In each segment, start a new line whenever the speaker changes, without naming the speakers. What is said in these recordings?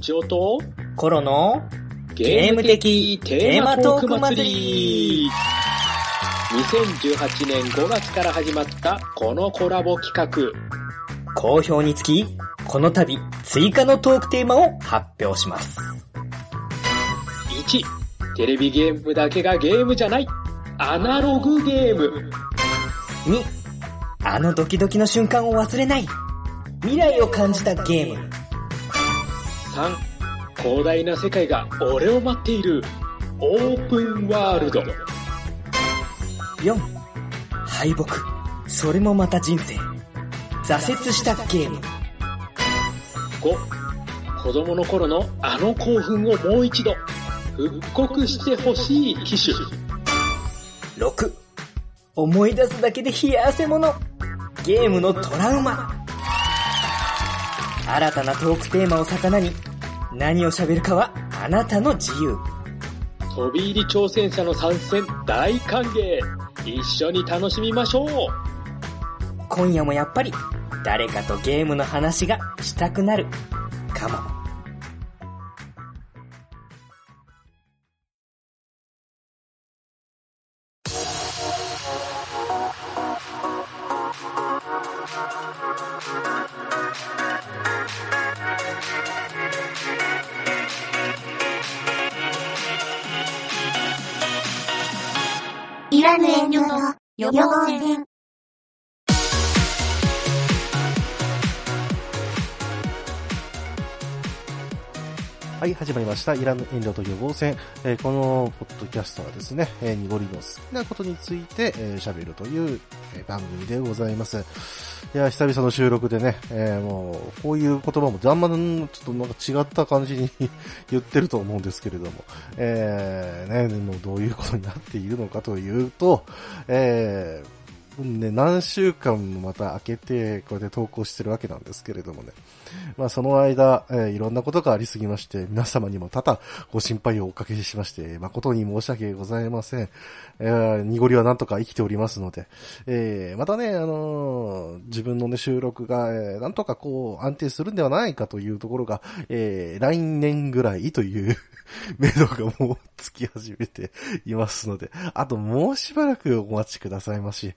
ちおと、
コロのゲーム的テーマトーク祭り
2018年5月から始まったこのコラボ企画。
好評につき、この度追加のトークテーマを発表します。
1、テレビゲームだけがゲームじゃない。アナログゲーム。
2、あのドキドキの瞬間を忘れない。未来を感じたゲーム。
3、広大な世界が俺を待っている。オープンワールド。
4、敗北。それもまた人生。挫折したゲーム。
5、子供の頃のあの興奮をもう一度。復刻してほしい機種。
6、思い出すだけで冷や汗もの。ゲームのトラウマ。新たなトークテーマを魚に、何を喋るかはあなたの自由。
飛び入り挑戦者の参戦大歓迎。一緒に楽しみましょう。
今夜もやっぱり誰かとゲームの話がしたくなるかも。
はい、始まりました。いらぬ遠慮と予防戦。えーこのポッドキャストはですね、えー、濁りの好きなことについてえー喋、るという、え番組でございます。いや、久々の収録でね、えーもう、こういう言葉もあんまちょっとなんか違った感じに 言ってると思うんですけれども、えー、ね、でもどういうことになっているのかというと、えーね、何週間もまた開けて、これで投稿してるわけなんですけれどもね。まあその間、えーいろんなことがありすぎまして、皆様にも多々ご心配をおかけしまして、誠に申し訳ございません。えー、濁りはなんとか生きておりますので、えーまたね、あのー自分のね、収録が、えーなんとかこう、安定するんではないかというところが、えー来年ぐらいという、目処がもうつき始めていますので、あともうしばらくお待ちくださいまし。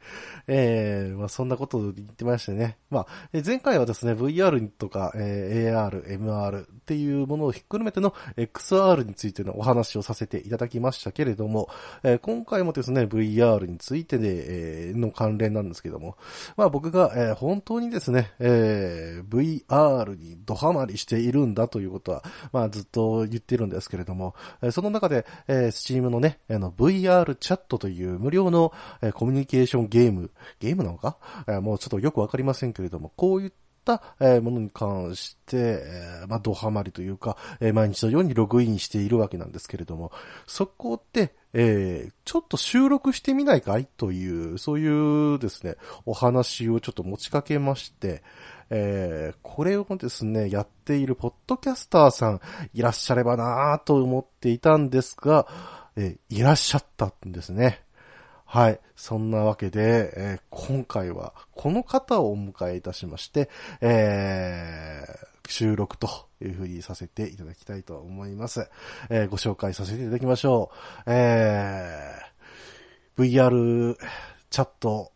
えー、まあそんなことを言ってましてね。まあ、前回はですね、VR とか、えー AR、MR っていうものをひっくるめての XR についてのお話をさせていただきましたけれども、えー今回もですね、VR についてで、えーの関連なんですけども、まあ僕が、えー本当にですね、えー VR にドハマりしているんだということは、まあずっと言ってるんですけれども、えーその中で、えー Steam のね、あの VR チャットという無料の、コミュニケーションゲーム、ゲームなのか、もうちょっとよくわかりませんけれども、こういった、ものに関して、まあ、ドハマりというか、毎日のようにログインしているわけなんですけれども、そこで、えーちょっと収録してみないかい？という、そういうですね、お話をちょっと持ちかけまして、えーこれをですね、やっているポッドキャスターさんいらっしゃればなぁと思っていたんですが、えーいらっしゃったんですね。はい。そんなわけで、えー今回はこの方をお迎えいたしまして、えー収録というふうにさせていただきたいと思います。えーご紹介させていただきましょう。えー VR チャット、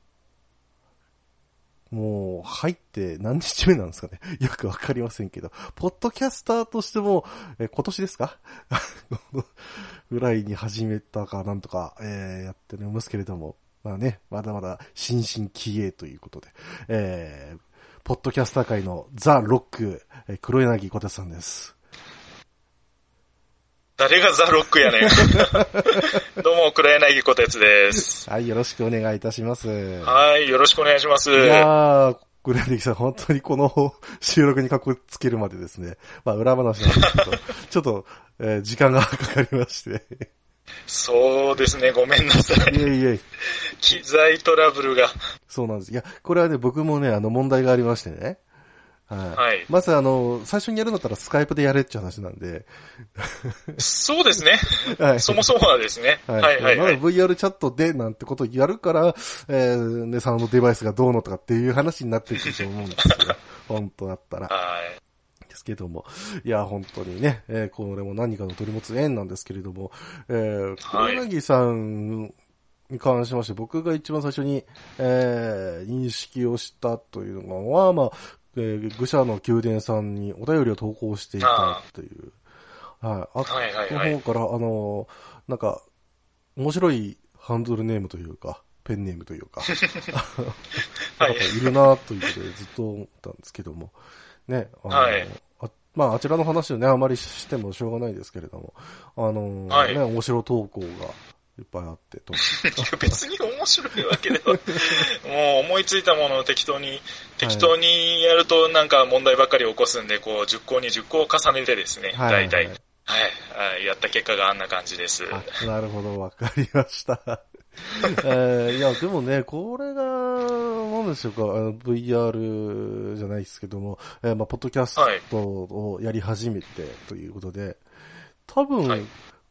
もう、入って何日目なんですかね。よくわかりませんけど、ポッドキャスターとしても、え今年ですか？ぐらいに始めたかなんとか、えーやっておりますけれども、まあね、まだまだ新進気鋭ということで、えー、ポッドキャスター界のザ・ロック、え黒柳小手さんです。
誰がザ・ロックやねん。どうも、黒柳小鉄です。
はい、よろしくお願いいたします。
はい、よろしくお願いします。
いやー、黒柳さん、本当にこの収録にかこつけるまでですね、まあ裏話なんですけど、ちょっと、えー時間がかかりまして。
そうですね、ごめんなさい。
いえいえ、
機材トラブルが。
そうなんです。いや、これはね、僕もね、あの問題がありましてね。はい。
はい
まずあの、最初にやるんだったらスカイプでやれって話なんで。
そうですね。
はい。
そもそもはですね。
は。
はいいはい
まだ
はい。
VR チャットでなんてことをやるから、えー、ね、サウンドデバイスがどうのとかっていう話になってると思うんですよ。本当だったら。
はい。
ですけども。いや、本当にね、えーこれも何かの取り持つ縁なんですけれども、えー、
はい
小柳さんに関しまして、僕が一番最初に、えー、認識をしたというのは、まあ、えー、愚者の宮殿さんにお便りを投稿していたっていう。はい。あ
はいはいはい。
の方から、あのーなんか、面白いハンドルネームというか、ペンネームというか、
はい。
なんかいるなということでずっと思ったんですけども、ね、あのー
はい。
あまあ、あちらの話をね、あまりしてもしょうがないですけれども、あのー
はい。
ね、面白投稿がいっぱいあってと。
別に面白いわけでは、もう思いついたものを適当に、適当にやるとなんか問題ばっかり起こすんで、こう10個に10個を重ねてですね、
はいはいはい
大体。はい、はいやった結果があんな感じです。
あ、なるほど、わかりました。えーいや、でもね、これが、なんでしょうか、あの VR じゃないですけども、えーまあ、ポッドキャストをやり始めてということで、多分、
はい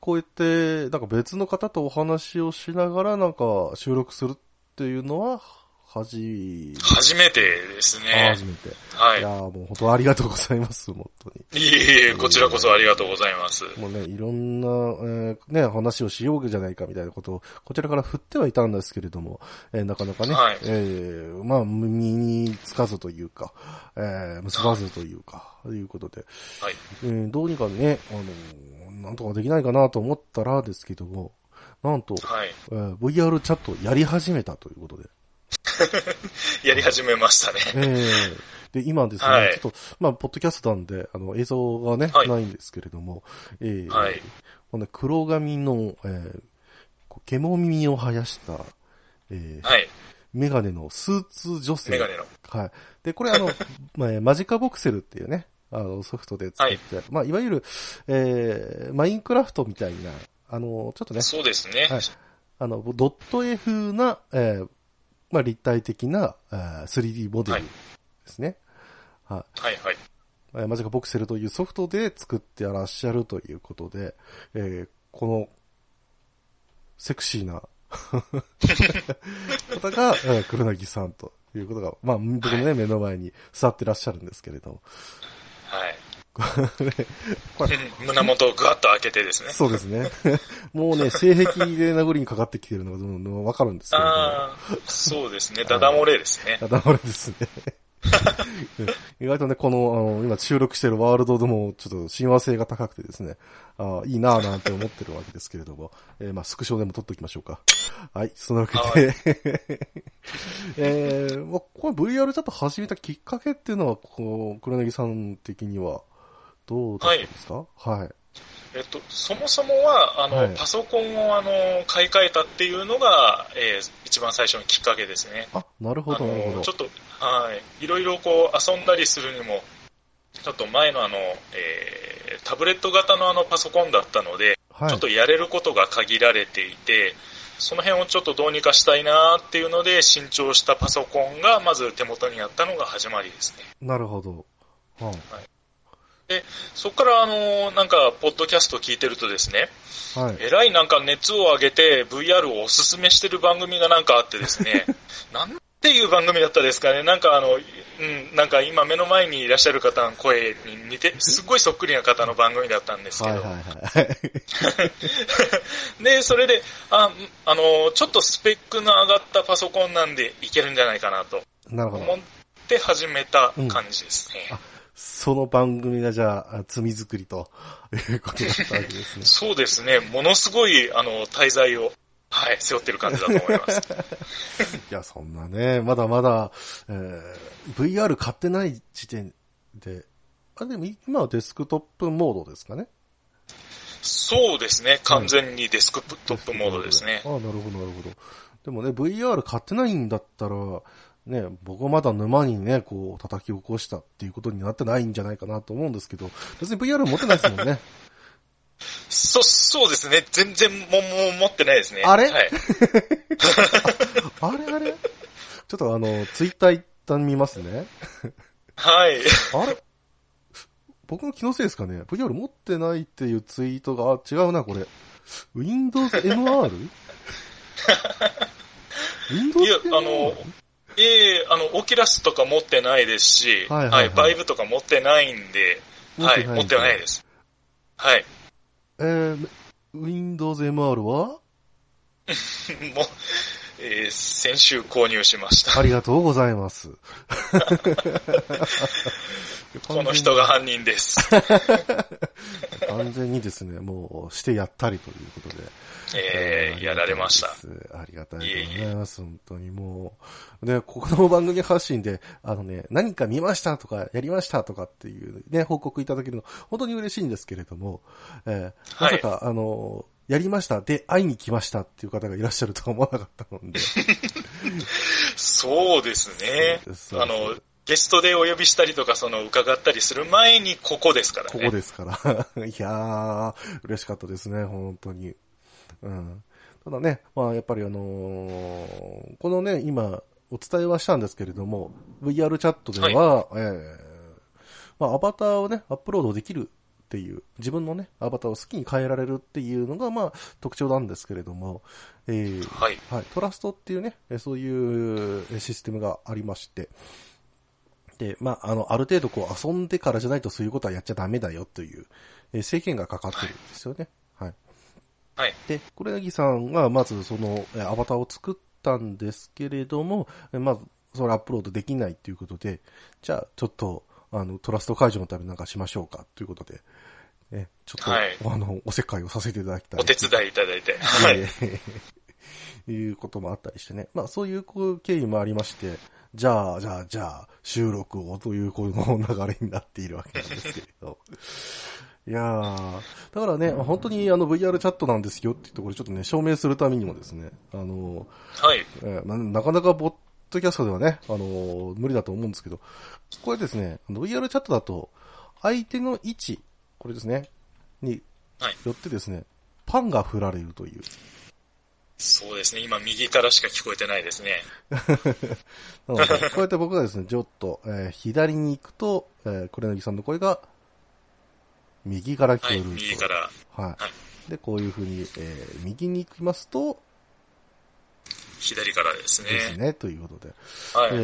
こうやって、なんか別の方とお話をしながら、なんか収録するっていうのは、はじ、
初めてです
あ
ね
初。めて。
はい
いや。ーもう本当ありがとうございます、本当に。
いえいえ、こちらこそありがとうございます。
もうね、いろんな、えーね、話をしようじゃないかみたいなことを、こちらから振ってはいたんですけれども、えーなかなかね、
はい
えーまあ、身につかずというか、えー結ばずというか、ということで、
はい。
えーどうにかね、あのーなんとかできないかなと思ったらですけども、なんと、
はい。
えー VR チャットをやり始めたということで、
やり始めましたね。
えーで、今ですね、
はい
ちょっと、まあ、ポッドキャストなんで、あの、映像がね、
はい
ないんですけれども、えー
はい
このね黒髪の、えー獣耳を生やした、えー
はい。
メガネのスーツ女性。
メガネの。
はい。で、これあの、まあ、マジカボクセルっていうね、あの、ソフトで作ってある、まあ、いわゆる、えー、マインクラフトみたいな、あの、ちょっとね、
そうですね。
はいあの、ドット絵風な、えー、まあ、立体的な、えー 3D モデルですね。はい。
はいはい。
えーマジカボクセルというソフトで作ってらっしゃるということで、えーこの、セクシーな 方が、えー黒柳さんということが、まあ、僕のね、目の前に座ってらっしゃるんですけれども。
はい。
これ、
胸元をぐわっと開けてですね。
そうですね。もうね、性癖で殴りにかかってきてるのがどんどんわかるんですけれども。
ああ、そうですね。ダダ漏れですね。
ただ俺ですね。意外とね、この、あの、今収録してるワールドでも、ちょっと親和性が高くてですね、あいいなぁなんて思ってるわけですけれども、えーまあ、スクショでも撮っておきましょうか。はい、そのわけで、えー、まあ、これ VR ちょっと始めたきっかけっていうのは、こう、黒柳さん的には、どうだったんですか？はい。
えっと、そもそもは、あの、
はい
パソコンを、あの、買い替えたっていうのが、えー一番最初のきっかけですね。
あ、なるほ
あ
ど、なるほど
の、ちょ。っと、はい。いろいろこう、遊んだりするにも、ちょっと前のあの、えータブレット型のあのパソコンだったので、
はい。
ちょっとやれることが限られていて、その辺をちょっとどうにかしたいなっていうので、新調したパソコンがまず手元にあったのが始まりですね。
なるほど。はい。
そこからあの、なんか、ポッドキャスト聞いてるとですね、
はい。
えらいなんか熱を上げて VR をおすすめしてる番組がなんかあってですね、な んていう番組だったですかね、なんかあの、うん、なんか今目の前にいらっしゃる方の声に似て、すっごいそっくりな方の番組だったんですけど、
はいはいはい。
で、それで、あ、あの、ちょっとスペックの上がったパソコンなんでいけるんじゃないかなと
なるほど。
思って始めた感じですね。
あその番組がじゃあ、罪作りということだったわけですね。
そうですね、ものすごい、あの、滞在を、はい、背負ってる感じだと思います。
いや、そんなね、まだまだ、えー VR 買ってない時点で、あ、でも今はデスクトップモードですかね？
そうですね、完全にデスクトップモードですね
あ。なるほど、なるほど。でもね、VR 買ってないんだったら、ね、僕はまだ沼にね、こう、叩き起こしたっていうことになってないんじゃないかなと思うんですけど、別に VR 持ってないですもんね。
そ、そうですね、全然も、もう持ってないですね。
あれ？
はい。
あれあれ？ちょっとあの、ツイッター一旦見ますね。
はい。
あれ？僕の気のせいですかね ?VR 持ってないっていうツイートが、あ違うな、これ。Windows MR?
い
Windows
や
MR?
あのええあの、オキュラスとか持ってないですし、
はいはいはい
バイブとか持ってないんで、はい、持ってはないです。はい。
えー、Windows MR は
もう、えー先週購入しました。
ありがとうございます。
この人が犯人です。
完全にですね、もうしてやったりということで。
えーやられました。
ありがたいでございます。本当にもう。ね、ここの番組発信で、あのね、何か見ましたとか、やりましたとかっていうね、報告いただけるの、本当に嬉しいんですけれども、えーまさか、あの、やりました、で、会いに来ましたっていう方がいらっしゃるとは思わなかったので。
そうですね。あの、ゲストでお呼びしたりとか、その、伺ったりする前にここですからね。
ここですから。いやー、嬉しかったですね、本当に。うん。ただね、まあやっぱりあのーこのね、今、お伝えはしたんですけれども、VR チャットでは、えーまあアバターをね、アップロードできるっていう、自分のね、アバターを好きに変えられるっていうのが、まあ特徴なんですけれども、えー
はい。
はい、トラストっていうね、えそういうえシステムがありまして、で、まあ、あの、ある程度こう遊んでからじゃないとそういうことはやっちゃダメだよという、え制限がかかってるんですよね。はい。
はい。
で、これなぎさんがまずそのえアバターを作ったんですけれども、えまずそれアップロードできないということで、じゃあちょっと、あの、トラスト解除のためになんかしましょうかということで、えちょっと、
はい
あの、おせっかいをさせていただきたい。
お手伝いいただいて。はい。
ええいうこともあったりしてね。まあそういうこう経緯もありまして、じゃあ、じゃあ、じゃあ、収録をというこの流れになっているわけなんですけれど。いやー、だからね、本当にあの VR チャットなんですよっていうところをちょっとね、証明するためにもですね、あの、
はい。
えーななかなかボッドキャストではね、あのー無理だと思うんですけど、これですね、VR チャットだと、相手の位置、これですね、に
はい
よってですね、パンが振られるという。
そうですね。今、右からしか聞こえてないですね。
なので、こうやって僕がですね、ちょっと、えー左に行くと、えー、黒柳さんの声が、右から聞こ
はい。
えると。
右から。
はい。
は
で、こういう風に、えー右に行きますと、
左からですね。
ですね、ということで。
はい。
え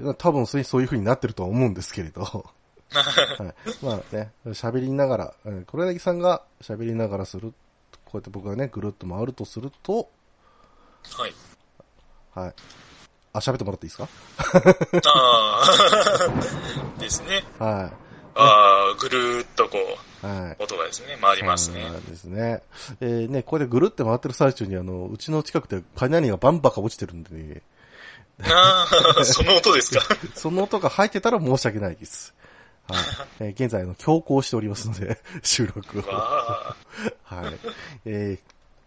ー、多分そういうそういう風になってるとは思うんですけれど。はい。まあね、喋りながら、えー、黒柳さんが喋りながらする、こうやって僕がね、ぐるっと回るとすると、
はい。
はい。あ、喋ってもらっていいですか？
ああ。ですね。
は
ああ、ぐるーっとこう、
い。はい。
音がですね、回りますね。
そうですね。えーね、これでぐるって回ってる最中にあの、うちの近くで雷がバンバカ落ちてるんでね、
ああ、その音ですか？
その音が入ってたら申し訳ないです。はい。えー現在あの、強行しておりますので、収録を。はい。え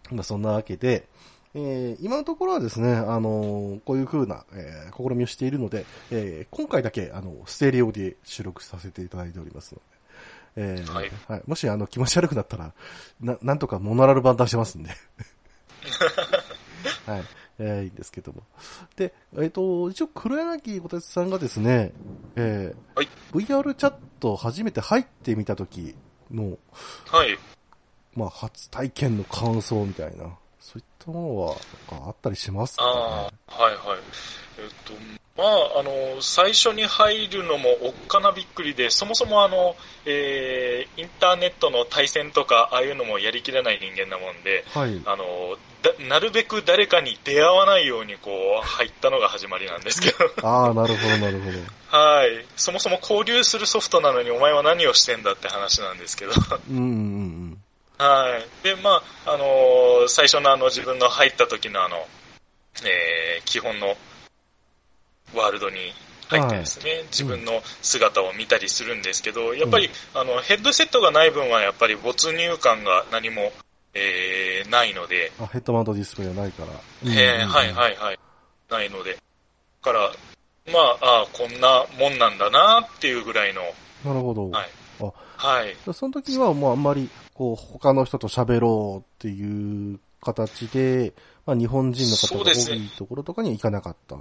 ーまあそんなわけで、えー今のところはですね、あのーこういう風な、えー試みをしているので、えー今回だけ、あの、ステレオで収録させていただいておりますので、えー
はい
もし、あの、気持ち悪くなったら、な、なんとかモノラル版出しますんで。はい。えーいいんですけども。で、えっ、と、一応、黒柳小鉄さんがですね、えー
はい
VR チャット初めて入ってみた時の、
はい。
まあ、初体験の感想みたいな、そういったものは、あったりしますか、ね、
ああ、はいはい。えっと、まあ、あの、最初に入るのもおっかなびっくりで、そもそもあの、えー、インターネットの対戦とか、ああいうのもやりきれない人間なもんで、
はい。
あの、だなるべく誰かに出会わないようにこう、入ったのが始まりなんですけど、
ああ、なるほど、なるほど。
はい。そもそも交流するソフトなのにお前は何をしてんだって話なんですけど、
うんうんうん
はい。で、まあ、あのー最初のあの自分の入った時のあの、えー基本のワールドに入ってですね、自分の姿を見たりするんですけど、やっぱり、あの、ヘッドセットがない分はやっぱり没入感が何も、えーないので、
ヘッドマウントディスプレイはないから。
えーはい
い。
はいはい。ないので。だから、まあ、あーこんなもんなんだなっていうぐらいの、
なるほど。
はい。
あ
はい。
その時はもうあんまり、こう、他の人と喋ろうっていう形で、まあ日本人の方が多
そうですね
いところとかには行かなかった。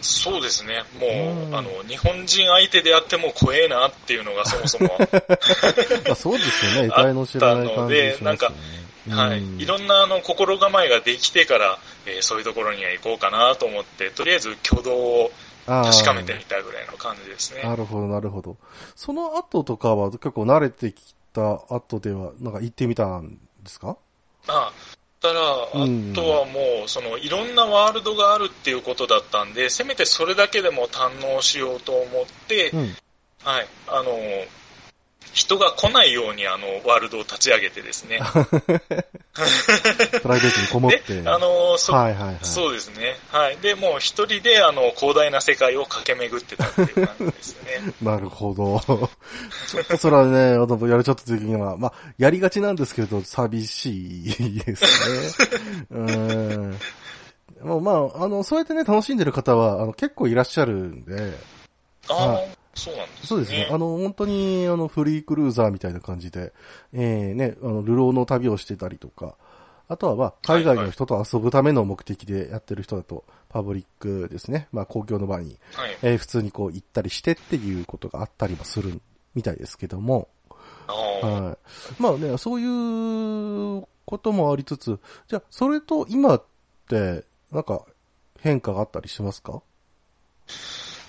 そうですね。も
うん
う、あの、日本人相手でやっても怖えなっていうのがそもそも、
まあそうですよね。得体の知らない感じしますよね。
はい。
うん
いろんなあの心構えができてから、えーそういうところには行こうかなと思って、とりあえず挙動を確かめてみたぐらいの感じですね。
なるほど、なるほど。その後とかは結構慣れてきた後では、なんか行ってみたんですか？
あたら、あ
うん
とはもう、その、いろんなワールドがあるっていうことだったんで、せめてそれだけでも堪能しようと思って、
うん。
はい、あの、人が来ないようにあの、ワールドを立ち上げてですね。
プライベートにこもっ
で
て。、
あの、そ
はいはいはい。
そうですね。はい。で、もう一人で、あの、広大な世界を駆け巡ってたっていう感じですね。
なるほど。ちょっとそれはね、あの、やるちょっと的には、まあ、やりがちなんですけど、寂しいですね。うん。まあ、まあ、あの、そうやってね、楽しんでる方は、あの、結構いらっしゃるんで、
ああ、
は
そうなんですね。
そうですね。あの、本当に、あの、フリークルーザーみたいな感じで、えー、ね、あの、流浪の旅をしてたりとか、あとは、まあ、海外の人と遊ぶための目的でやってる人だと、パブリックですね。まあ、公共の場に、
はい。
えー普通にこう行ったりしてっていうことがあったりもするみたいですけども、はい。まあね、そういうこともありつつ、じゃあ、それと今って、なんか、変化があったりしますか？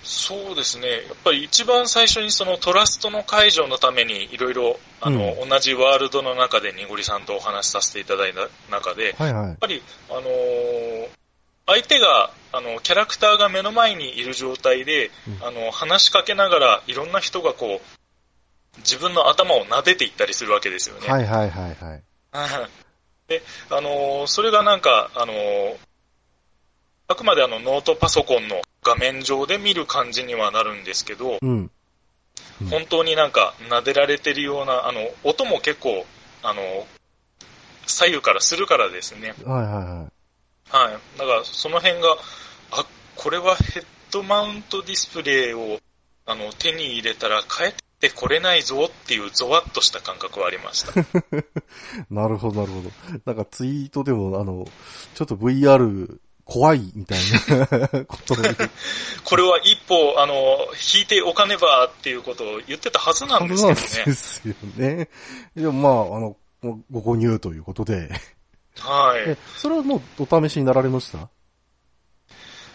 そうですね。やっぱり一番最初にそのトラストの解除のためにいろいろ、あの、同じワールドの中でニゴリさんとお話しさせていただいた中で、やっ
はいはい。
ぱり、あのー相手が、あの、キャラクターが目の前にいる状態で、
うん
あの、話しかけながら、いろんな人がこう、自分の頭を撫でていったりするわけですよね。
はいはいはいはい。
で、あのーそれがなんか、あのーあくまであのノートパソコンの画面上で見る感じにはなるんですけど、
うん。うん
本当になんか撫でられてるような、あの、音も結構、あの、左右からするからですね。
はいはいはい。
はい。だからその辺が、あ、これはヘッドマウントディスプレイを、あの、手に入れたら帰ってこれないぞっていうゾワッとした感覚はありました。
なるほどなるほど。なんかツイートでも、あの、ちょっと VR 怖いみたいなことを言って
これは一歩、あの、引いておかねばっていうことを言ってたはずなんです
そう
けどね。
なんですよね。でもまあ、あの、ご購入ということで。
はい
え。、それはもうお試しになられました？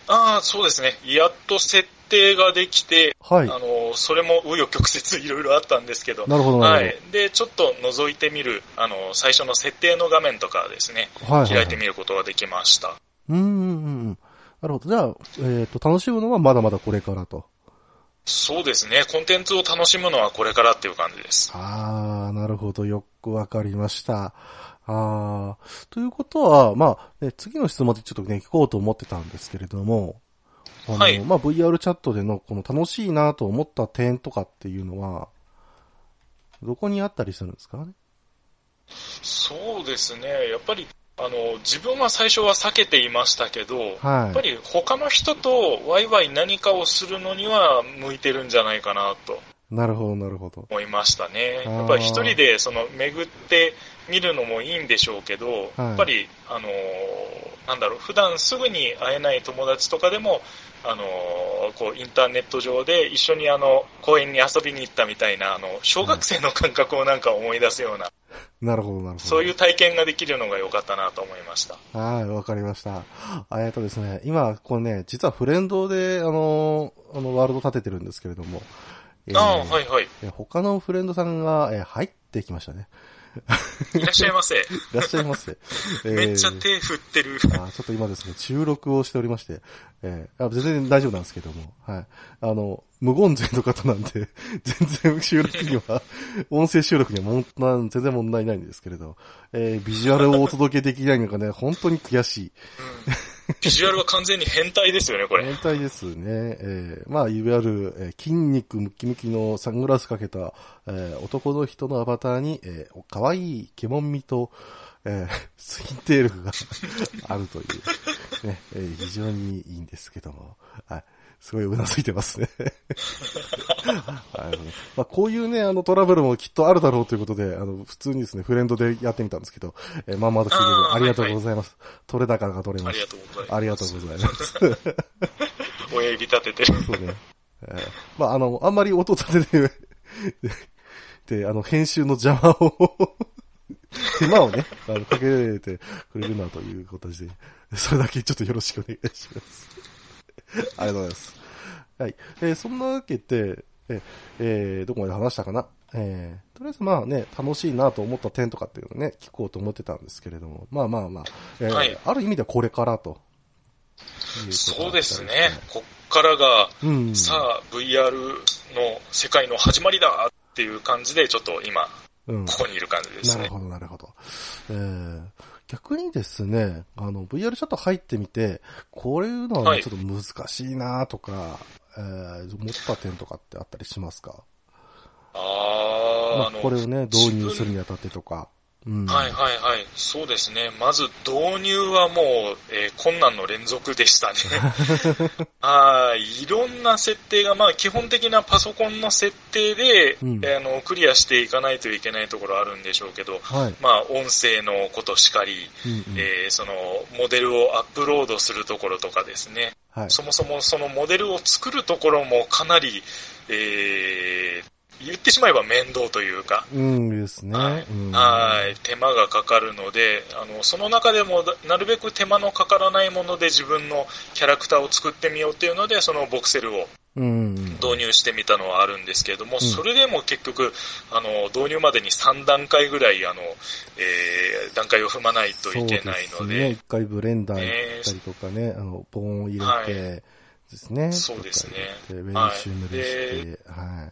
ああ、そうですね。やっと設定ができて、
はい。
あの、それも紆余曲折いろいろあったんですけど、
なるほどな
は
る
い。で、ちょっと覗いてみる、あの、最初の設定の画面とかですね。
はい、はい。
開いてみることができました。
うんうんうんうん。なるほど。じゃあ、えっ、と、楽しむのはまだまだこれからと。
そうですね。コンテンツを楽しむのはこれからっていう感じです。
あー、なるほど。よくわかりました。あー、ということは、まあ、ね、次の質問でちょっとね、聞こうと思ってたんですけれども、あの、
はい
まあ、VR チャットでのこの楽しいなと思った点とかっていうのは、どこにあったりするんですかね？
そうですね。やっぱり、あの、自分は最初は避けていましたけど、やっぱ
はい。
り他の人とワイワイ何かをするのには向いてるんじゃないかなと
なるほど、なるほど。
思いましたね。やっぱり一人でその巡って見るのもいいんでしょうけど、やっぱり、あのーなんだろう、普段すぐに会えない友達とかでも、あのーこう、インターネット上で一緒にあの、公園に遊びに行ったみたいな、あの、小学生の感覚をなんか思い出すような、
なるほど、なるほど。
そういう体験ができるのが良かったなと思いました。
はい、わかりました。あえっとですね、今、これね、実はフレンドで、あの、あの、ワールド立ててるんですけれども、えー
ああ、はいはい。
え他のフレンドさんが、えー入ってきましたね。
いらっしゃいませ。
いらっしゃいませ。えー
めっちゃ手振ってる。
あちょっと今ですね、収録をしておりまして、えーあ全然大丈夫なんですけども、はい。あの、無言前の方なんで、全然収録には、音声収録にはもんな全然問題ないんですけれど、えービジュアルをお届けできないのがね、本当に悔しい。
ビジュアルは完全に変態ですよね、これ。
変態ですね。えーまあ、いわゆる、えー筋肉ムキムキのサングラスかけた、えー男の人のアバターに、えー、可愛いケモン味と、えースインテールがあるという、ね、えー非常にいいんですけども、はい。すごいうなずいてますね。はいまあ、こういうね、あのトラブルもきっとあるだろうということで、あの、普通にですね、フレンドでやってみたんですけど、えーまあまだ聞いて
あ
りがとうございます。取れ高が取れまし
ありがとうございます。
た。ありがとうございます。
親指立てて。
そうね。えーまあ、あの、あんまり音立てて、で、あの、編集の邪魔を 手間をね、あの、かけてくれるなという形で、それだけちょっとよろしくお願いします。ありがとうございます。はい。えーそんなわけで、えーえーどこまで話したかな？えーとりあえずまあね、楽しいなと思った点とかっていうのをね、聞こうと思ってたんですけれども、まあまあまあ、えー
はい
ある意味ではこれからと。
そうですね。こっからが、
うん。
さあ VR の世界の始まりだっていう感じで、ちょっと今、
うん。
ここにいる感じですね。
なるほど、なるほど。えー逆にですね、あの、VR ちょっと入ってみて、こういうのはちょっと難しいなとか、えー思った点とかってあったりしますか？
あー、
まあ、これをね、導入する
自
にあたってとか。うん。
分はいはいはい。そうですね。まず導入はもう、えー困難の連続でしたね。はい。いろんな設定が、まあ基本的なパソコンの設定で、
うん
えーあの、クリアしていかないといけないところあるんでしょうけど、
はい。
まあ音声のことしかり、
うんうん
えーその、モデルをアップロードするところとかですね。
はい。
そもそもそのモデルを作るところもかなり、えー言ってしまえば面倒というか、
うんですね。
はい
うん
はい、手間がかかるので、あの、その中でもななるべく手間のかからないもので自分のキャラクターを作ってみようっていうので、そのボクセルを
うん。
導入してみたのはあるんですけれども、
ん
それでも結局、あの、導入までに3段階ぐらい、あの、えー段階を踏まないといけないので、
そうですね。一回ブレンダーやったりとかね、あの、ボーンを入れてですね。
そうですね
とか入れてウェイシュムでして、はい。
はい。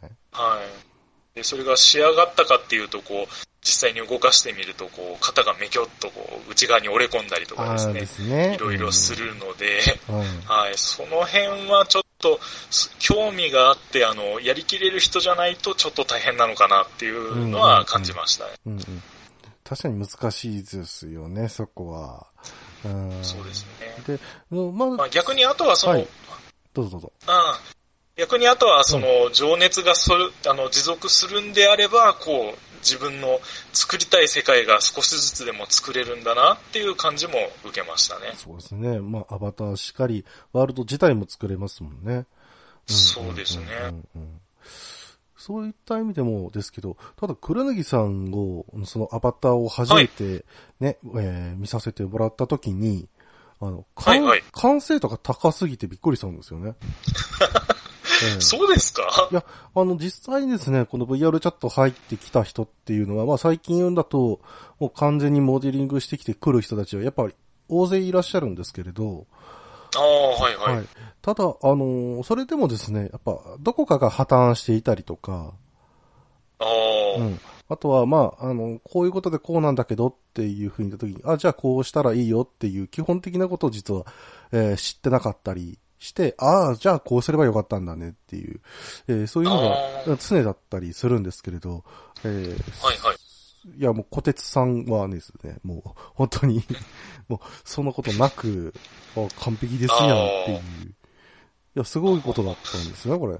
で、それが仕上がったかっていうと、こう、実際に動かしてみると、こう、肩がめきょっとこう、内側に折れ込んだりとかですね
で、すね。
いろいろするので、
うん。はい。
はい、その辺はちょっと、す興味があって、あの、やりきれる人じゃないとちょっと大変なのかなっていうのは感じましたね。
うんうん。確かに難しいですよね、そこは。うん。
そうですね。
で、ま
まあ、
あ、
逆にあとはその、
はいどうぞどうぞ。
ああ逆にあとはその情熱がそれあの持続するんであれば、こう、自分の作りたい世界が少しずつでも作れるんだなっていう感じも受けましたね。
そうですね。まあ、アバターしっかり、ワールド自体も作れますもんね。ん
そうですね。
そういった意味でもですけど、ただ、黒柳さんを、そのアバターを初めてね、えー見させてもらった時に、あの、
はいはい
完成度が高すぎてびっくりしたんですよね。ええ
そうですか？
いや、あの、実際にですね、この VR チャット入ってきた人っていうのは、まあ最近言うんだと、もう完全にモデリングしてきてくる人たちは、やっぱり大勢いらっしゃるんですけれど、
ああ、はいはい。
はい。ただ、あのーそれでもですね、やっぱ、どこかが破綻していたりとか、
ああ、
うん。あとは、まあ、あの、こういうことでこうなんだけどっていうふうに言った時に、あ、じゃあこうしたらいいよっていう基本的なことを実は、えー知ってなかったりして、ああ、じゃあこうすればよかったんだねっていう、えーそういうの
あ
が常だったりするんですけれど、えー
はいはい。
いや、もう、小鉄さんはですね、もう、本当に、もう、そんなことなく、あ完璧ですやんっていう。いや、すごいことだったんですね、これ。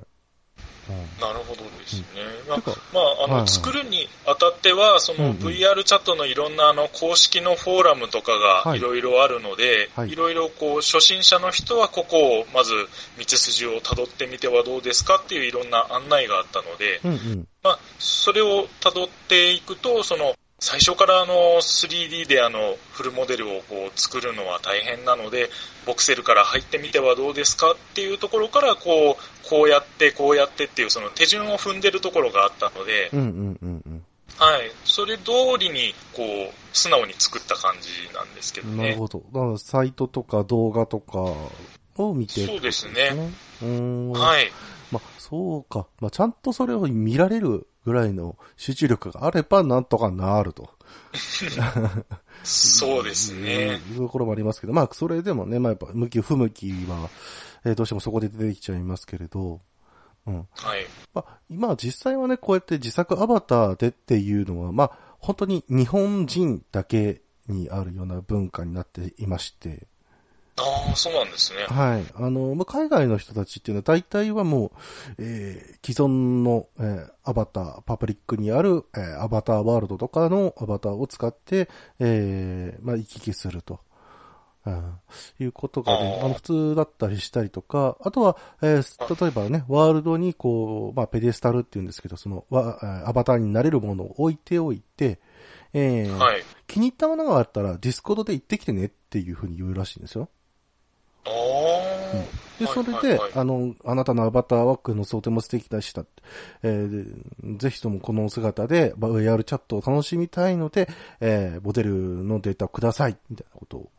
うん。
なるほどですね。まあまあ、あの、
はいはい。
作るにあたっては、その VR チャットのいろんなあの公式のフォーラムとか
はい。
がいろいろあるので、
はい。
いろいろこう、初心者の人はここをまず道筋を辿ってみてはどうですかっていういろんな案内があったので、
うんうん。
まあ、それを辿っていくと、その、最初からあの 3D であのフルモデルをこう作るのは大変なので、ボクセルから入ってみてはどうですかっていうところからこう、こうやってこうやってっていうその手順を踏んでるところがあったので、
うんうんうんうん。
はい。それ通りにこう、素直に作った感じなんですけどね。
なるほど。だから、サイトとか動画とかを見て、
そうですね。
うーん。い。
はい。
まあ、そうか。まあ、ちゃんとそれを見られるぐらいの集中力があれば、なんとかなると。
そうですね。
いうところもありますけど、まあ、それでもね、まあ、やっぱ、向き不向きは、えーどうしてもそこで出てきちゃいますけれど、うん。
はい。
まあ、今実際はね、こうやって自作アバターでっていうのは、まあ、本当に日本人だけにあるような文化になっていまして、
ああ、そうなんですね。
はい。あの、まあ、海外の人たちっていうのは大体はもう、えー既存の、えーアバター、パブリックにある、えーアバターワールドとかのアバターを使って、えーまあ、行き来すると。うんいうことがね、
あ
の、普通だったりしたりとか、あとは、えー例えばね、ワールドにこう、まあ、 pedestal っていうんですけど、その、アバターになれるものを置いておいて、えー
はい。
気に入ったものがあったら Discord で言ってきてねっていうふうに言うらしいんですよ。
あ
で、それで、あの、あなたのアバターワークのとても素敵でした。えー、ぜひともこの姿で VR チャットを楽しみたいので、えー、モデルのデータをください。みたいなことを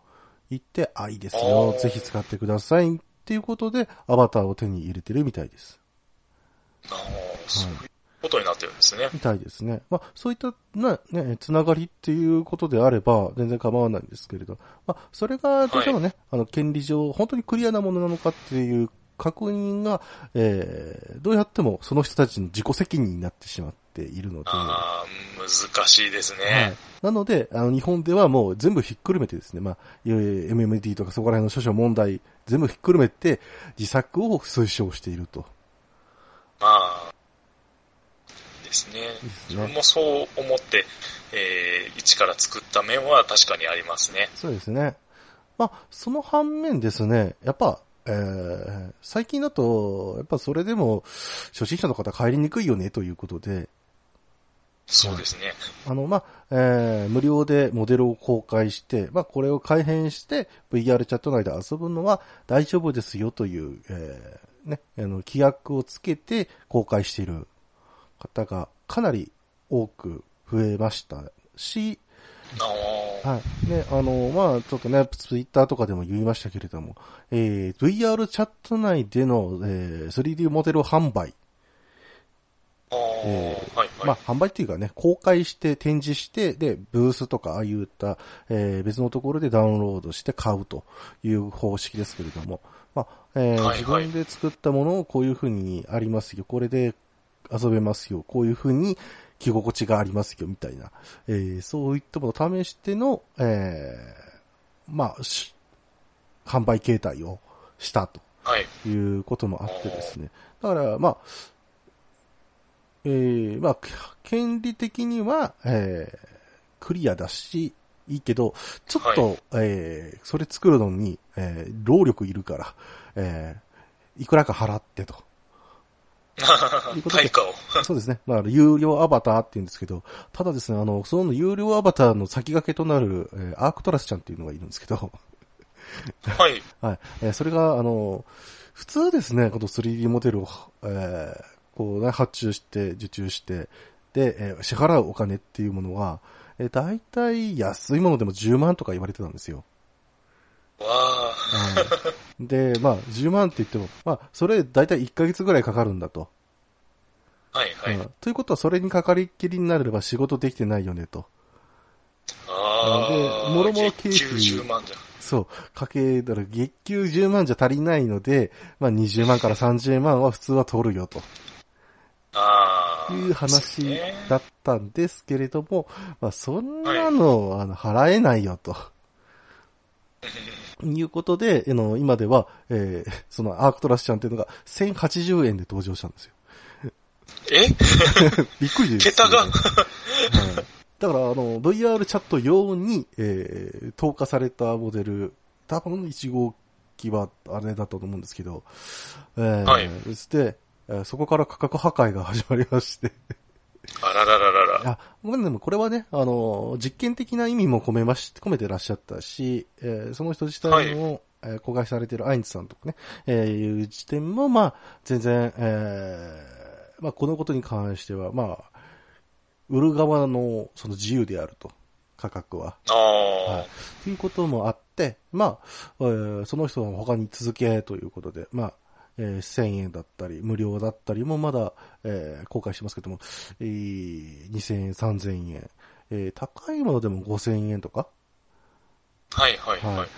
言って、あ、いいですよ。ぜひ使ってください。っていうことで、アバターを手に入れてるみたいです。
ああ、そういうことになってるんですね。
みたいですね。まあ、そういったな、ね、つながりっていうことであれば、全然構わないんですけれど、まあ、それが、例えばね、はい、あの、権利上、本当にクリアなものなのかっていう確認が、えー、どうやってもその人たちの自己責任になってしまっているので。
ああ、難しいですね。はい。
なので、あの、日本ではもう全部ひっくるめてですね、まあ、MMD とかそこら辺の諸々問題、全部ひっくるめて、自作を推奨していると。
まあ、ですね。自分もそう思って、えー、一から作った面は確かにありますね。
そうですね。まあ、その反面ですね、やっぱ、えー、最近だと、やっぱそれでも、初心者の方帰りにくいよねということで、
そうですね。
あの、まあ、えー、無料でモデルを公開して、まあ、これを改変して VR チャット内で遊ぶのは大丈夫ですよという、えー、ね、あの、規約をつけて公開している方がかなり多く増えましたし、はい。ね、あの、まあちょっとね、ツイッターとかでも言いましたけれども、えー、VR チャット内での、えー、3D モデル販売。
えー、はいはい、
まあ、販売っていうかね、公開して展示して、で、ブースとか、ああいった、えー、別のところでダウンロードして買うという方式ですけれども、まあ、えー、はいはい、自分で作ったものをこういうふうにありますよ。これで遊べますよ。こういうふうに着心地がありますよ、みたいな。えー、そういったものを試しての、えー、まあ、販売形態をしたと。いうこともあってですね。だから、まあ、えー、まあ、権利的には、えー、クリアだし、いいけど、ちょっと、はい、えー、それ作るのに、えー、労力いるから、えー、いくらか払ってと。
対価を。
そうですね。まあ、有料アバターって言うんですけど、ただですね、あの、その有料アバターの先駆けとなる、えー、アークトラスちゃんっていうのがいるんですけど、
はい。
はい。えー、それが、あの、普通ですね、この 3D モデルを、えー、こうね、発注して、受注して、で、えー、支払うお金っていうものは、えー、大体安いものでも10万とか言われてたんですよ。
わあ、
うん、で、まあ、10万って言っても、まあ、それ大体1ヶ月ぐらいかかるんだと。
はいはい、うん。
ということは、それにかかりっきりになれば仕事できてないよねと。
ああ。
で、もろもろ経費。
10万じゃ。
そう、かけたら月給10万じゃ足りないので、まあ20万から30万は普通は取るよと。
あ
あ。いう話だったんですけれども、まあそんなの、はい、あの払えないよと。いうことで、あの、今では、えー、そのアークトラスちゃんっていうのが1080円で登場したんですよ。
え？
びっくりです、
桁が、はい、
だから、あの、VR チャット用に、えー、投下されたモデル、多分1号機はあれだったと思うんですけど、えー、はい。そして、そこから価格破壊が始まりまして
あららららら。
あ、でもこれはね、あの、実験的な意味も込めまし、込めてらっしゃったし、えー、その人自体も、はい、えー、公開されているアインツさんとかね、えー、いう時点も、まあ、全然、えー、まあ、このことに関しては、まあ、売る側の、その自由であると。価格は。
ああ。はい。
ということもあって、まあ、えー、その人の他に続けということで、まあ、えー、1000円だったり、無料だったりもまだ、えー、公開してますけども、えー、2000円、3000円、えー、高いものでも5000円とか？
はいはいはい。はい、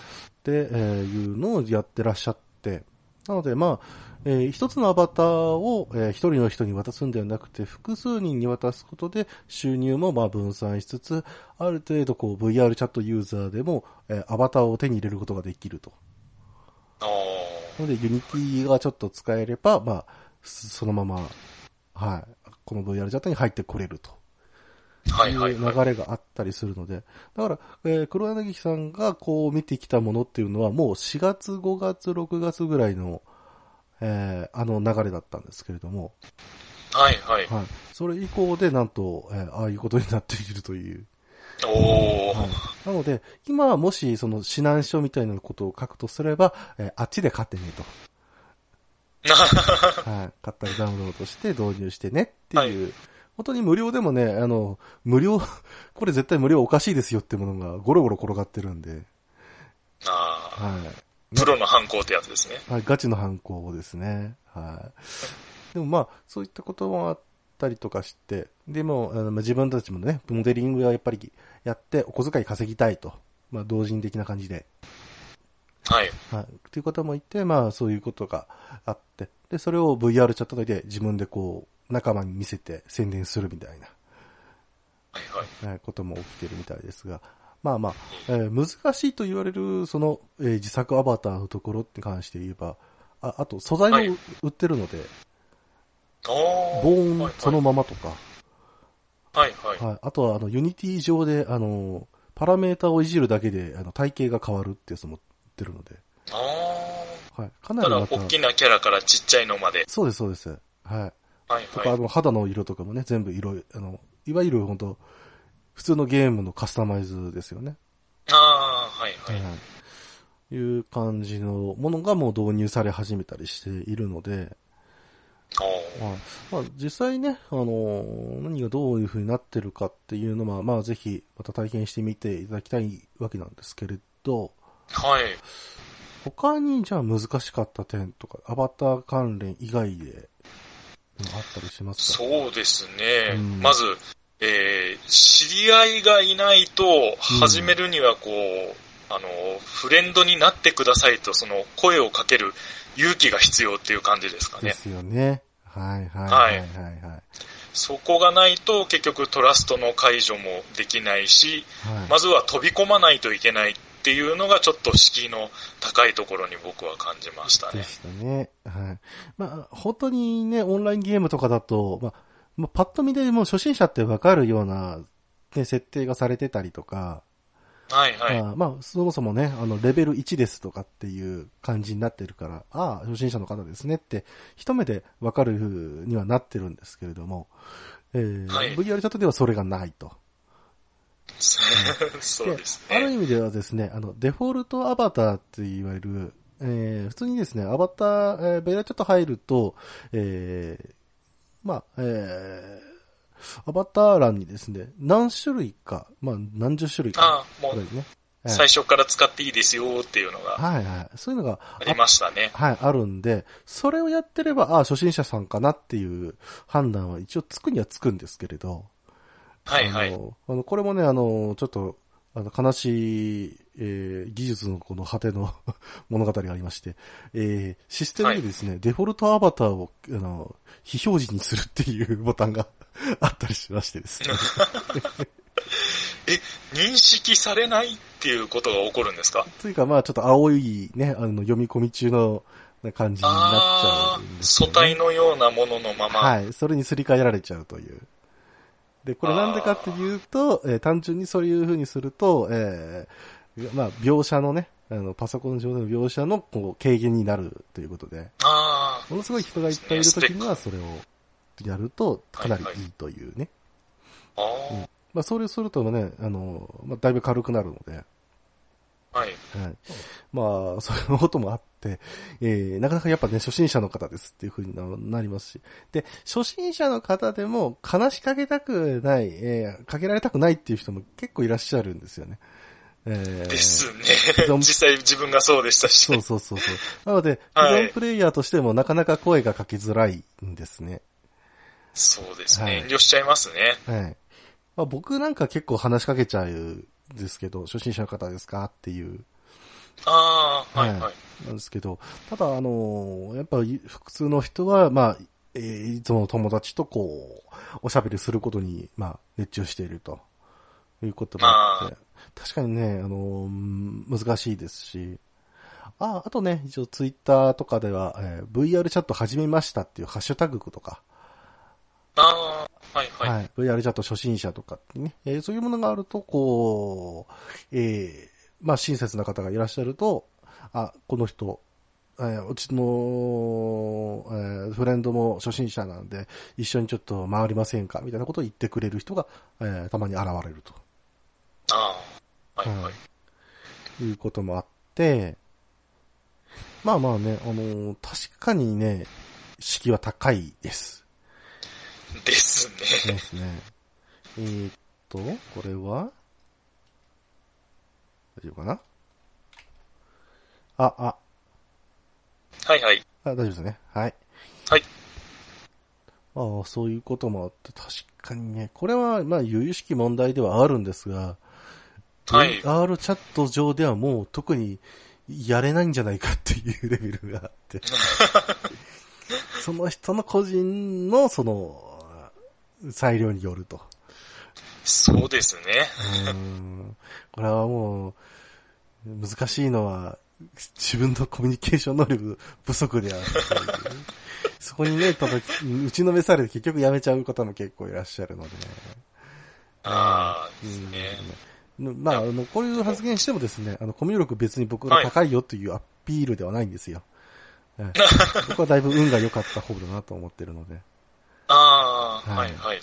で、えー、いうのをやってらっしゃって、なのでまあ、えー、一つのアバターを、えー、一人の人に渡すんではなくて、複数人に渡すことで収入もまあ分散しつつ、ある程度こう VR チャットユーザーでも、えー、アバターを手に入れることができると。ので、 Unity がちょっと使えれば、まあ、そのまま、はい、この VR チャットに入ってくれると。
はいはい、
はい。流れがあったりするので、だから、えー、黒柳さんがこう見てきたものっていうのは、もう4月、5月、6月ぐらいの、えー、あの流れだったんですけれども。
はいはい。
はい。それ以降で、なんと、えー、ああいうことになっているという。
おー。
はいなので、今はもしその指南書みたいなことを書くとすれば、えーあっちで買ってねと。はい。買ったりダウンロードして導入してねっていう、本当に無料でもね、あの、無料、これ絶対無料おかしいですよってものがゴロゴロ転がってるんで、
あ
はい。
ープロの犯行ってやつですね。
はい、ガチの犯行ですね。はい。でもまあ、そういったこともあったりとかして、でも、あのまあ自分たちもね、モデリングはやっぱりやって、お小遣い稼ぎたいと。まあ、同人的な感じで。
はい。
はい。という方もいて、まあ、そういうことがあって、で、それを VR チャット内で自分でこう、仲間に見せて宣伝するみたいな、
はいはい。
えーことも起きてるみたいですが、まあまあ、えー難しいと言われる、その、えー自作アバターのところに関して言えば、あ、あと素材も
はい
売ってるので、
おー。
ボーン
はい
そのままとか、
はいはい。
はい。あとは、あの、 Unity 上で、あの、パラメータをいじるだけで、あの、体型が変わるってやつも売ってるので、
あ
はい。かなりまた、
大きなキャラからちっちゃいのまで。
そうです、そうです。はい。
はい
とか、
はい。
あの、肌の色とかもね、全部色、あの、いわゆる本当普通のゲームのカスタマイズですよね。
あー、はいはい。
はい。いう感じのものがもう導入され始めたりしているので、まあ、実際ね、あのー何がどういう風になってるかっていうのは、まあ、ぜひ、また体験してみていただきたいわけなんですけれど、
はい。
他にじゃあ難しかった点とか、アバター関連以外で、あったりしますか？
そうですね。
うん
まず、えー、知り合いがいないと、始めるにはこう、あの、フレンドになってくださいと、その声をかける勇気が必要っていう感じですかね。
ですよね。はいはいはいはいはい。
そこがないと結局トラストの解除もできないし、
はい
まずは飛び込まないといけないっていうのがちょっと敷居の高いところに僕は感じましたね。
でしたね。はい。まあ、本当にね、オンラインゲームとかだと、まあ、まあ、パッと見でもう初心者ってわかるような、ね、設定がされてたりとか、
はいはい。
あまあ、そもそもね、あの、レベル1ですとかっていう感じになってるから、ああ、初心者の方ですねって、一目でわかるにはなってるんですけれども、えー
はい
VR チャットではそれがないと。
そうです
ある
ね。
意味ではですね、あの、デフォルトアバターって言われる、えー普通にですね、アバター、えー、ベラチャット入ると、えーまあ、えーアバター欄にですね、何種類か、まあ、何十種類か、
ああ、もう
ね。えー
最初から使っていいですよっていうのが
はいはい。そういうのが
ありましたね。
はい、あるんで、それをやってれば、ああ、初心者さんかなっていう判断は一応つくにはつくんですけれど、
はいはい。
あの、これもね、あの、ちょっと、あの、悲しい、えー技術のこの果ての 物語がありまして、えーシステムにですね、デフォルトアバターを、あの、非表示にするっていうボタンが あったりしましてですね。
え、認識されないっていうことが起こるんですか？
というか、まあちょっと青いね、あの、読み込み中の感じになっちゃ
ああ、
うんですよ
素
ね。
体のようなもののまま。
はい。それにすり替えられちゃうという。で、これなんでかっていうと、えー単純にそういう風にすると、えーまあ、描写のね、あの、パソコン上での描写の、こう、軽減になるということで、
あ
ものすごい人がいっぱいいるときには、それをやると、かなりいいというね。
あ、ああ、
まあ、それをするとね、あの、まあ、だいぶ軽くなるので、
はい。
はい。まあ、そういうこともあって、えー、なかなかやっぱね、初心者の方ですっていう風にななりますし。で、初心者の方でも、話しかけたくない、えー、かけられたくないっていう人も結構いらっしゃるんですよね。えー、
ですね。実際自分がそうでしたし。
そうそうそうそう。なので、
はい
既存プレイヤーとしてもなかなか声がかけづらいんですね。
そうですね。
はい
遠慮しちゃいますね。
はい。まあ、僕なんか結構話しかけちゃうんですけど、初心者の方ですかっていう。
ああ、はい
はい
はい。
なんですけど、ただあのやっぱり普通の人は、まあ、えーいつもの友達とこう、おしゃべりすることに、まあ、熱中しているということもあって、確かにね、あのー難しいですし、あ、あとね、一応ツイッターとかでは、えー VR チャット始めましたっていうハッシュタグとか、
ああ、はいはい。
はい。VR チャット初心者とかってね、えーそういうものがあると、こう、えーまあ、親切な方がいらっしゃると、あ、この人、えーうちの、えーフレンドも初心者なんで、一緒にちょっと回りませんか？みたいなことを言ってくれる人が、えーたまに現れると。
はい、はい。
いうこともあって、まあまあね、あのー確かにね、敷居は高いです。
ですね。
ですね。えーっと、これは？大丈夫かな？あ、あ、
はいはい。
あ、大丈夫ですね。はい。
はい。
ああ、そういうこともあって、確かにね、これは、まあ、由々しき問題ではあるんですが、
はい。
R チャット上ではもう特にやれないんじゃないかっていうレベルがあって、その人の個人の、その、裁量によると。
そうですね。
うーんこれはもう、難しいのは、自分のコミュニケーション能力不足であるという。そこにね、ただ、打ちのめされて結局やめちゃう方も結構いらっしゃるので。
ああ、
うん
ね
まあ、あの、こういう発言してもですね、あの、コミュ力別に僕が高いよというアピールではないんですよ。ええ 僕はだいぶ運が良かった方だなと思ってるので、
ああ、
は
はいいはい。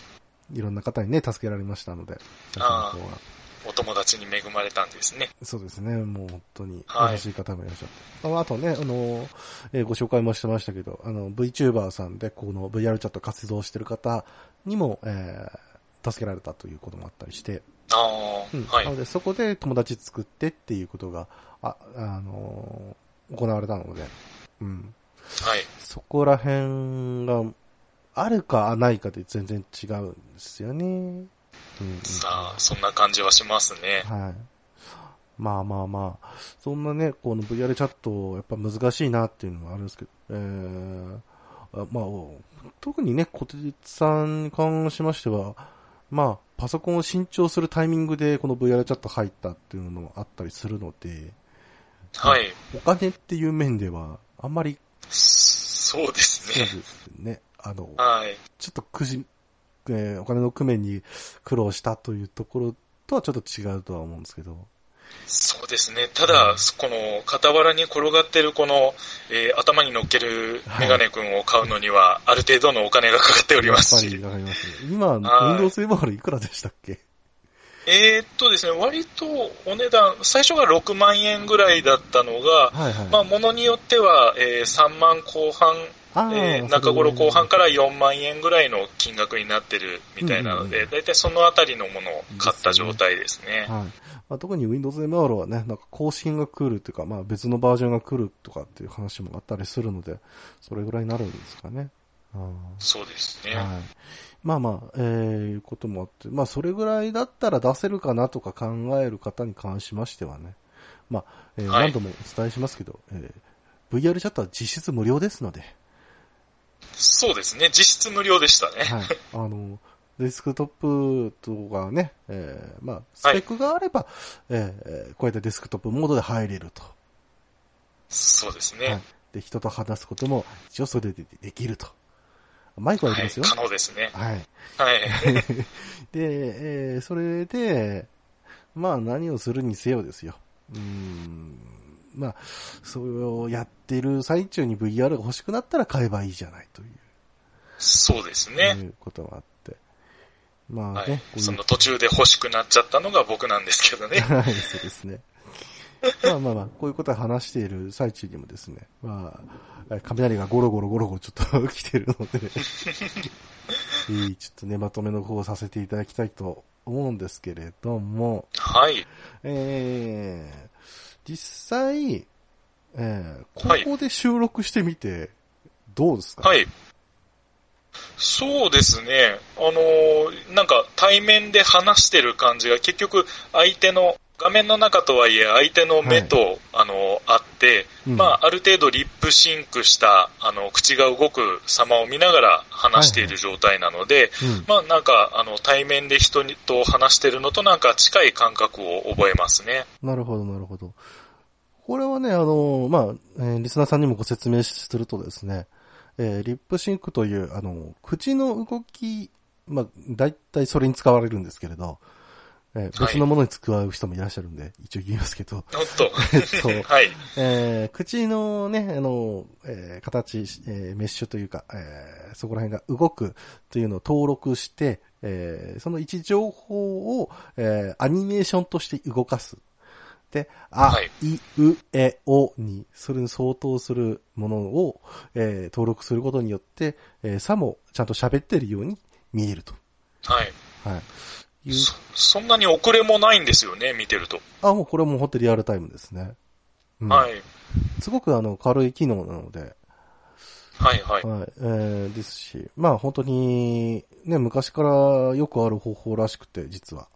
いろんな方にね、助けられましたので、
あー
私の方は
お友達に恵まれたんですね。
そうですね、もう本当に
はい
優しい方もいらっしゃって。ああとね、あの、えーご紹介もしてましたけど、あの、VTuber さんで、この VR チャット活動してる方にも、えー助けられたということもあったりして、
ああ、
うん
はい
なの。で、そこで友達作ってっていうことが、あ、あのー行われたので、うん。
はい。
そこら辺が、あるかないかで全然違うんですよね。うん、うん。
さあ、そんな感じはしますね。
はい。まあまあまあ、そんなね、この VR チャット、やっぱ難しいなっていうのはあるんですけど、えー、あまあ、特にね、小鉄さんに関しましては、まあ、パソコンを新調するタイミングでこの VR チャット入ったっていうのもあったりするので、
はい。
お金っていう面では、あんまり、
そうですね。
ですね、あの、
はい。
ちょっとくじ、えーお金の工面に苦労したというところとはちょっと違うとは思うんですけど、
そうですね。ただ、この傍らに転がってるこの、えー頭に乗っけるメガネ君を買うのには、ある程度のお金がかかっておりますし。
わかりますね。今、
はい
Windows MR いくらでしたっけ？
えーっとですね、割とお値段、最初が6万円ぐらいだったのが、
はいはい。
まあ、ものによっては、えー3万後半、
あー
えー中頃後半から4万円ぐらいの金額になってるみたいなので、
うんうんうん
だいたいそのあたりのものを買った状態ですね。
はい。まあ、特に Windows MR はね、なんか更新が来るっていうか、まあ別のバージョンが来るとかっていう話もあったりするので、それぐらいになるんですかね。
そうですね。
はい。まあまあ、えー、いうこともあって、まあそれぐらいだったら出せるかなとか考える方に関しましてはね、まあ、えー
はい
何度もお伝えしますけど、えー VR チャットは実質無料ですので、
そうですね。実質無料でしたね。
はい。あの、デスクトップとかね、えーまあ、スペックがあれば、えーえーこうやってデスクトップモードで入れると。
そうですね。
はい。で、人と話すことも一応それでできると。マイクはいりますよ。
可能ですね。
はい。
はい。
で、えーそれで、まあ何をするにせよですよ。うーん。まあ、それをやってる最中に VR が欲しくなったら買えばいいじゃないという。
そうですね。
いうことがあって。まあ
は
ね、
い。その途中で欲しくなっちゃったのが僕なんですけどね。
はい、そうですね。まあまあまあ、こういうことを話している最中にもですね、まあ、雷がゴロゴロゴロゴロちょっと来てるので、えーちょっとね、まとめの方をさせていただきたいと思うんですけれども、
はい。
えー、実際、えー、
はい
ここで収録してみて、どうですか？
はい。そうですね。あのーなんか対面で話してる感じが結局相手の画面の中とはいえ相手の目と、あのーあって、
うん
まあある程度リップシンクしたあの口が動く様を見ながら話している状態なので、
うん
まあなんかあの対面で人と話してるのとなんか近い感覚を覚えますね。
なるほど、なるほど。これはね、あの、まあ、えーリスナーさんにもご説明するとですね、えーリップシンクという、あの、口の動き、まあ、大体それに使われるんですけれど、えー別のものに使う人もいらっしゃるんで、一応言いますけど、
おっと。
えっと、
はい。
えー口のね、あの、えー形、えーメッシュというか、えーそこら辺が動くというのを登録して、えーその位置情報を、えーアニメーションとして動かす。で、あ、
はい
い、う、え、おに、それに相当するものを、えー登録することによって、えーさもちゃんと喋ってるように見えると。
はい。
はい。いう、
そ、そんなに遅れもないんですよね、見てると。
あ、もうこれはもう本当にリアルタイムですね。うん
はい。
すごくあの、軽い機能なので、
はい、はい。
はい、えー、ですし、まあ本当に、ね、昔からよくある方法らしくて、実は。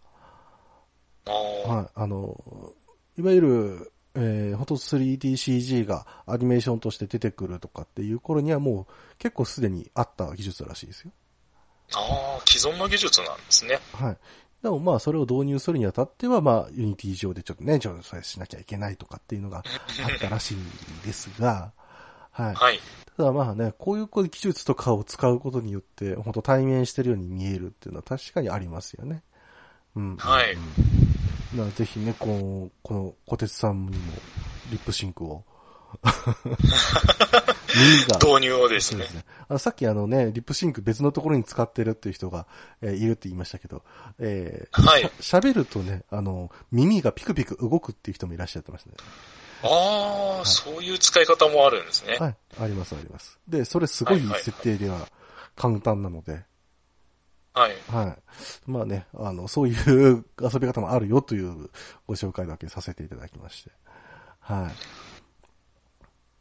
はい、あの、いわゆる、えー、本当 3DCG がアニメーションとして出てくるとかっていう頃にはもう結構すでにあった技術らしいですよ。
あー、既存の技術なんですね。
はい。でもまあそれを導入するにあたってはまあ Unity 上でちょっとね、調整しなきゃいけないとかっていうのがあったらしいんですが、はい。
はい。
ただまあね、こういうこう技術とかを使うことによって、本当対面してるように見えるっていうのは確かにありますよね。うん。
はい
うぜひね、この、この小鉄さんにもリップシンクを。耳が。
導入をですね
そうで。すね。あのさっきあのね、リップシンク別のところに使ってるっていう人が、えーいるって言いましたけど、えー
はい。
喋るとね、あの、耳がピクピク動くっていう人もいらっしゃってましたね。
あー、そういう使い方もあるんですね。
はい。あります、あります。で、それすごい
はいはいはい
設定では簡単なので、
はい。
はい。まあね、あの、そういう遊び方もあるよというご紹介だけさせていただきまして。はい。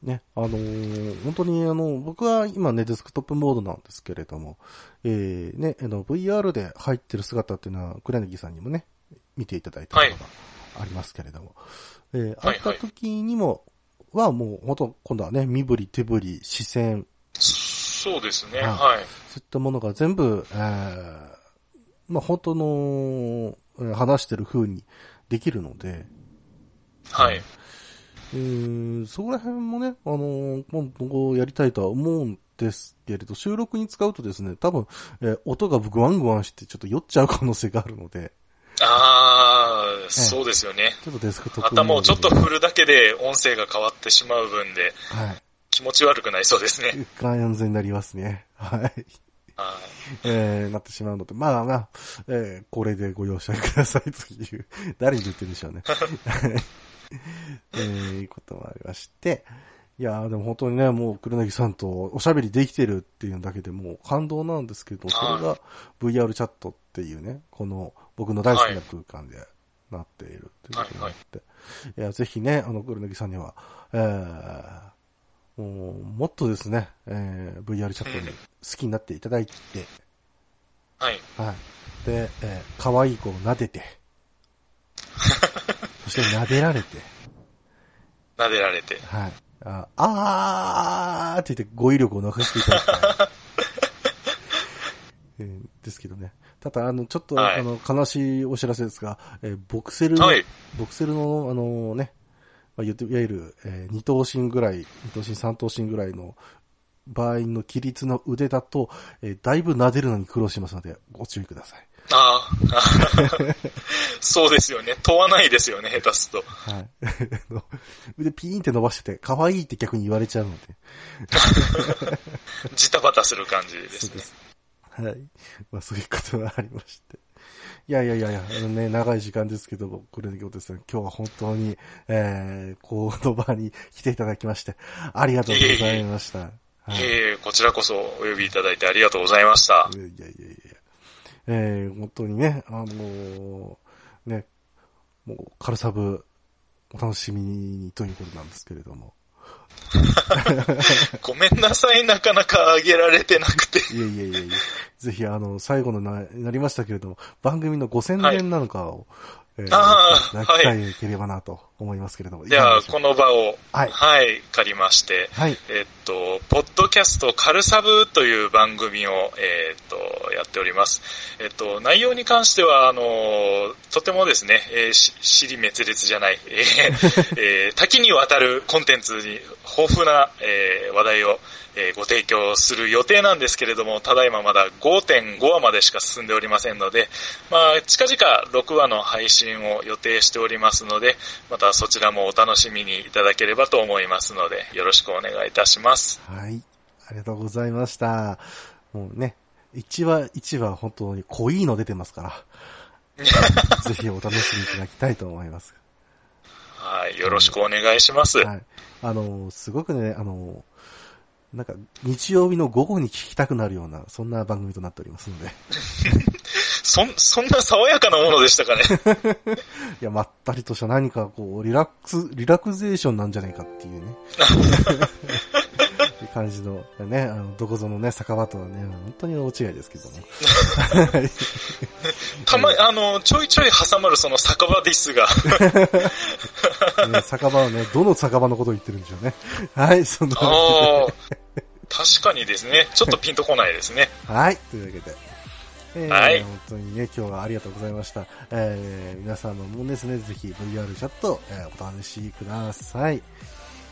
ね、あのー本当にあの、僕は今ね、デスクトップモードなんですけれども、えー、ね、あの、VR で入ってる姿っていうのは、倉柳さんにもね、見ていただいたことがありますけれども、えー、
はい
会った時にも、はもう、本当今度はね、身振り、手振り、視線、
そうですね。
はい。
はい。
そういったものが全部、えーまあ本当の、えー話してる風にできるので、
はい。
えーそこら辺もね、あのー今後やりたいとは思うんですけれど、収録に使うとですね、多分、えー音がグワングワンしてちょっと酔っちゃう可能性があるので、
あー、そうですよね。
ちょっとデスクトップ
頭をちょっと振るだけで音声が変わってしまう分で
はい。
気持ち悪くなりそうですね。
が安全になりますね。はい。
はい。
えー、なってしまうので、まあまあ、えー、これでご容赦くださいという、誰に言ってるんでしょうね。えー、いうこともありまして、いやーでも本当にね、もう黒柳さんとおしゃべりできてるっていうだけでもう感動なんですけど、それが VR チャットっていうね、この僕の大好きな空間でなっているということになって、い。や、ぜひね、あの黒柳さんには、えー、もう、もっとですね、えー、VR チャットに好きになっていただいて、
はい。
はい。で、えー、可愛い子を撫でて、そして撫でられて、
撫でられて。
はい。ああーって言って語彙力を残していただきたい。えーですけどね。ただ、あの、ちょっと、
はい
あの、悲しいお知らせですが、えーボクセルの、
はい。
ボクセルの、あのね、まあ、いわゆる、えー二頭身ぐらい、二頭身三頭身ぐらいの場合の規律の腕だと、えーだいぶ撫でるのに苦労しますので、ご注意ください。
ああ。そうですよね。問わないですよね、下手すと。
はい。あの腕ピーンって伸ばしてて、可愛いって逆に言われちゃうので。
ジタバタする感じですね。
はい。まあそういうことがありまして。いやいやいやいや、あのね、長い時間ですけども、これで今日ですね、今日は本当に、えー、この場に来ていただきまして、ありがとうございました。はい
いえいえ、こちらこそお呼びいただいてありがとうございました。
いやいやいやいや。えー、本当にね、あのーね、もう、カルサブ、お楽しみにということなんですけれども。
ごめんなさい、なかなかあげられてなくて。
いやいやいやいや。ぜひ、あの、最後のな、なりましたけれども、番組のご宣伝なのかを、えー
あー
いいければなと思いますけれども。
じゃあ、こ
の、
の場を、
はい
はい、借りまして、
はい。
えっと、ポッドキャストカルサブという番組を、えっと、やっております。えっと、内容に関しては、あの、とてもですね、えーし、尻滅裂じゃない、えー えー多岐にわたるコンテンツに豊富な、えー話題を、えーご提供する予定なんですけれども、ただいままだ5.5話までしか進んでおりませんので、まあ、近々6話の配信を予定しておりますので、またそちらもお楽しみにいただければと思いますので、よろしくお願いいたします。
はい。ありがとうございました。もうね、1話1話本当に濃いの出てますから、ぜひお楽しみいただきたいと思います。
はい。よろしくお願いします。
はい。あの、すごくね、あの、なんか、日曜日の午後に聞きたくなるような、そんな番組となっておりますので。
そん、そんな爽やかなものでしたかね？
いや、まったりとした何かこう、リラックス、リラクゼーションなんじゃないかっていうね。いう感じの、ね、あの、どこぞのね、酒場とはね、本当に大違いですけども。
たま、あの、ちょいちょい挟まるその酒場ディスが。
ね、酒場はね、どの酒場のことを言ってるんでしょうね。はい、そんな。
確かにですね。ちょっとピンとこないですね。
はい、というわけで。えー
はい
本当にね、今日はありがとうございました。えー、皆様もですね、ぜひ VR チャット、えーお試しください。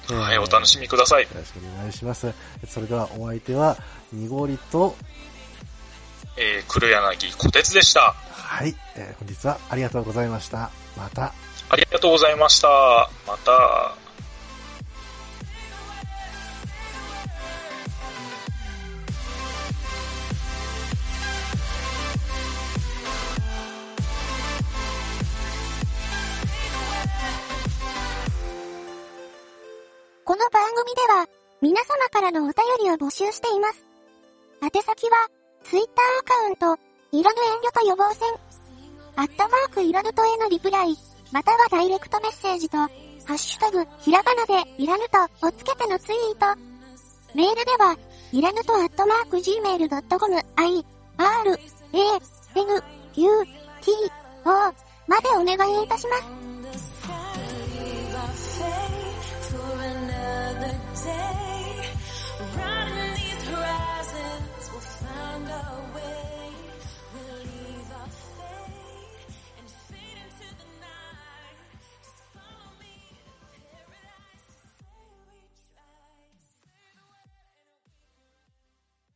はい、お楽しみください
よ。ろしくお願いします。それではお相手は、にごりと、
えー、黒柳小鉄でした。
はい、えー本日はありがとうございました。また。
ありがとうございました。また。
この番組では、皆様からのお便りを募集しています。宛先は、ツイッターアカウント、いらぬ遠慮と予防線、アットマークいらぬとへのリプライ、またはダイレクトメッセージと、ハッシュタグ、ひらがなで、いらぬとをつけてのツイート。メールでは、いらぬとアットマーク gmail.com、i, r, a, n, u, t, o までお願いいたします。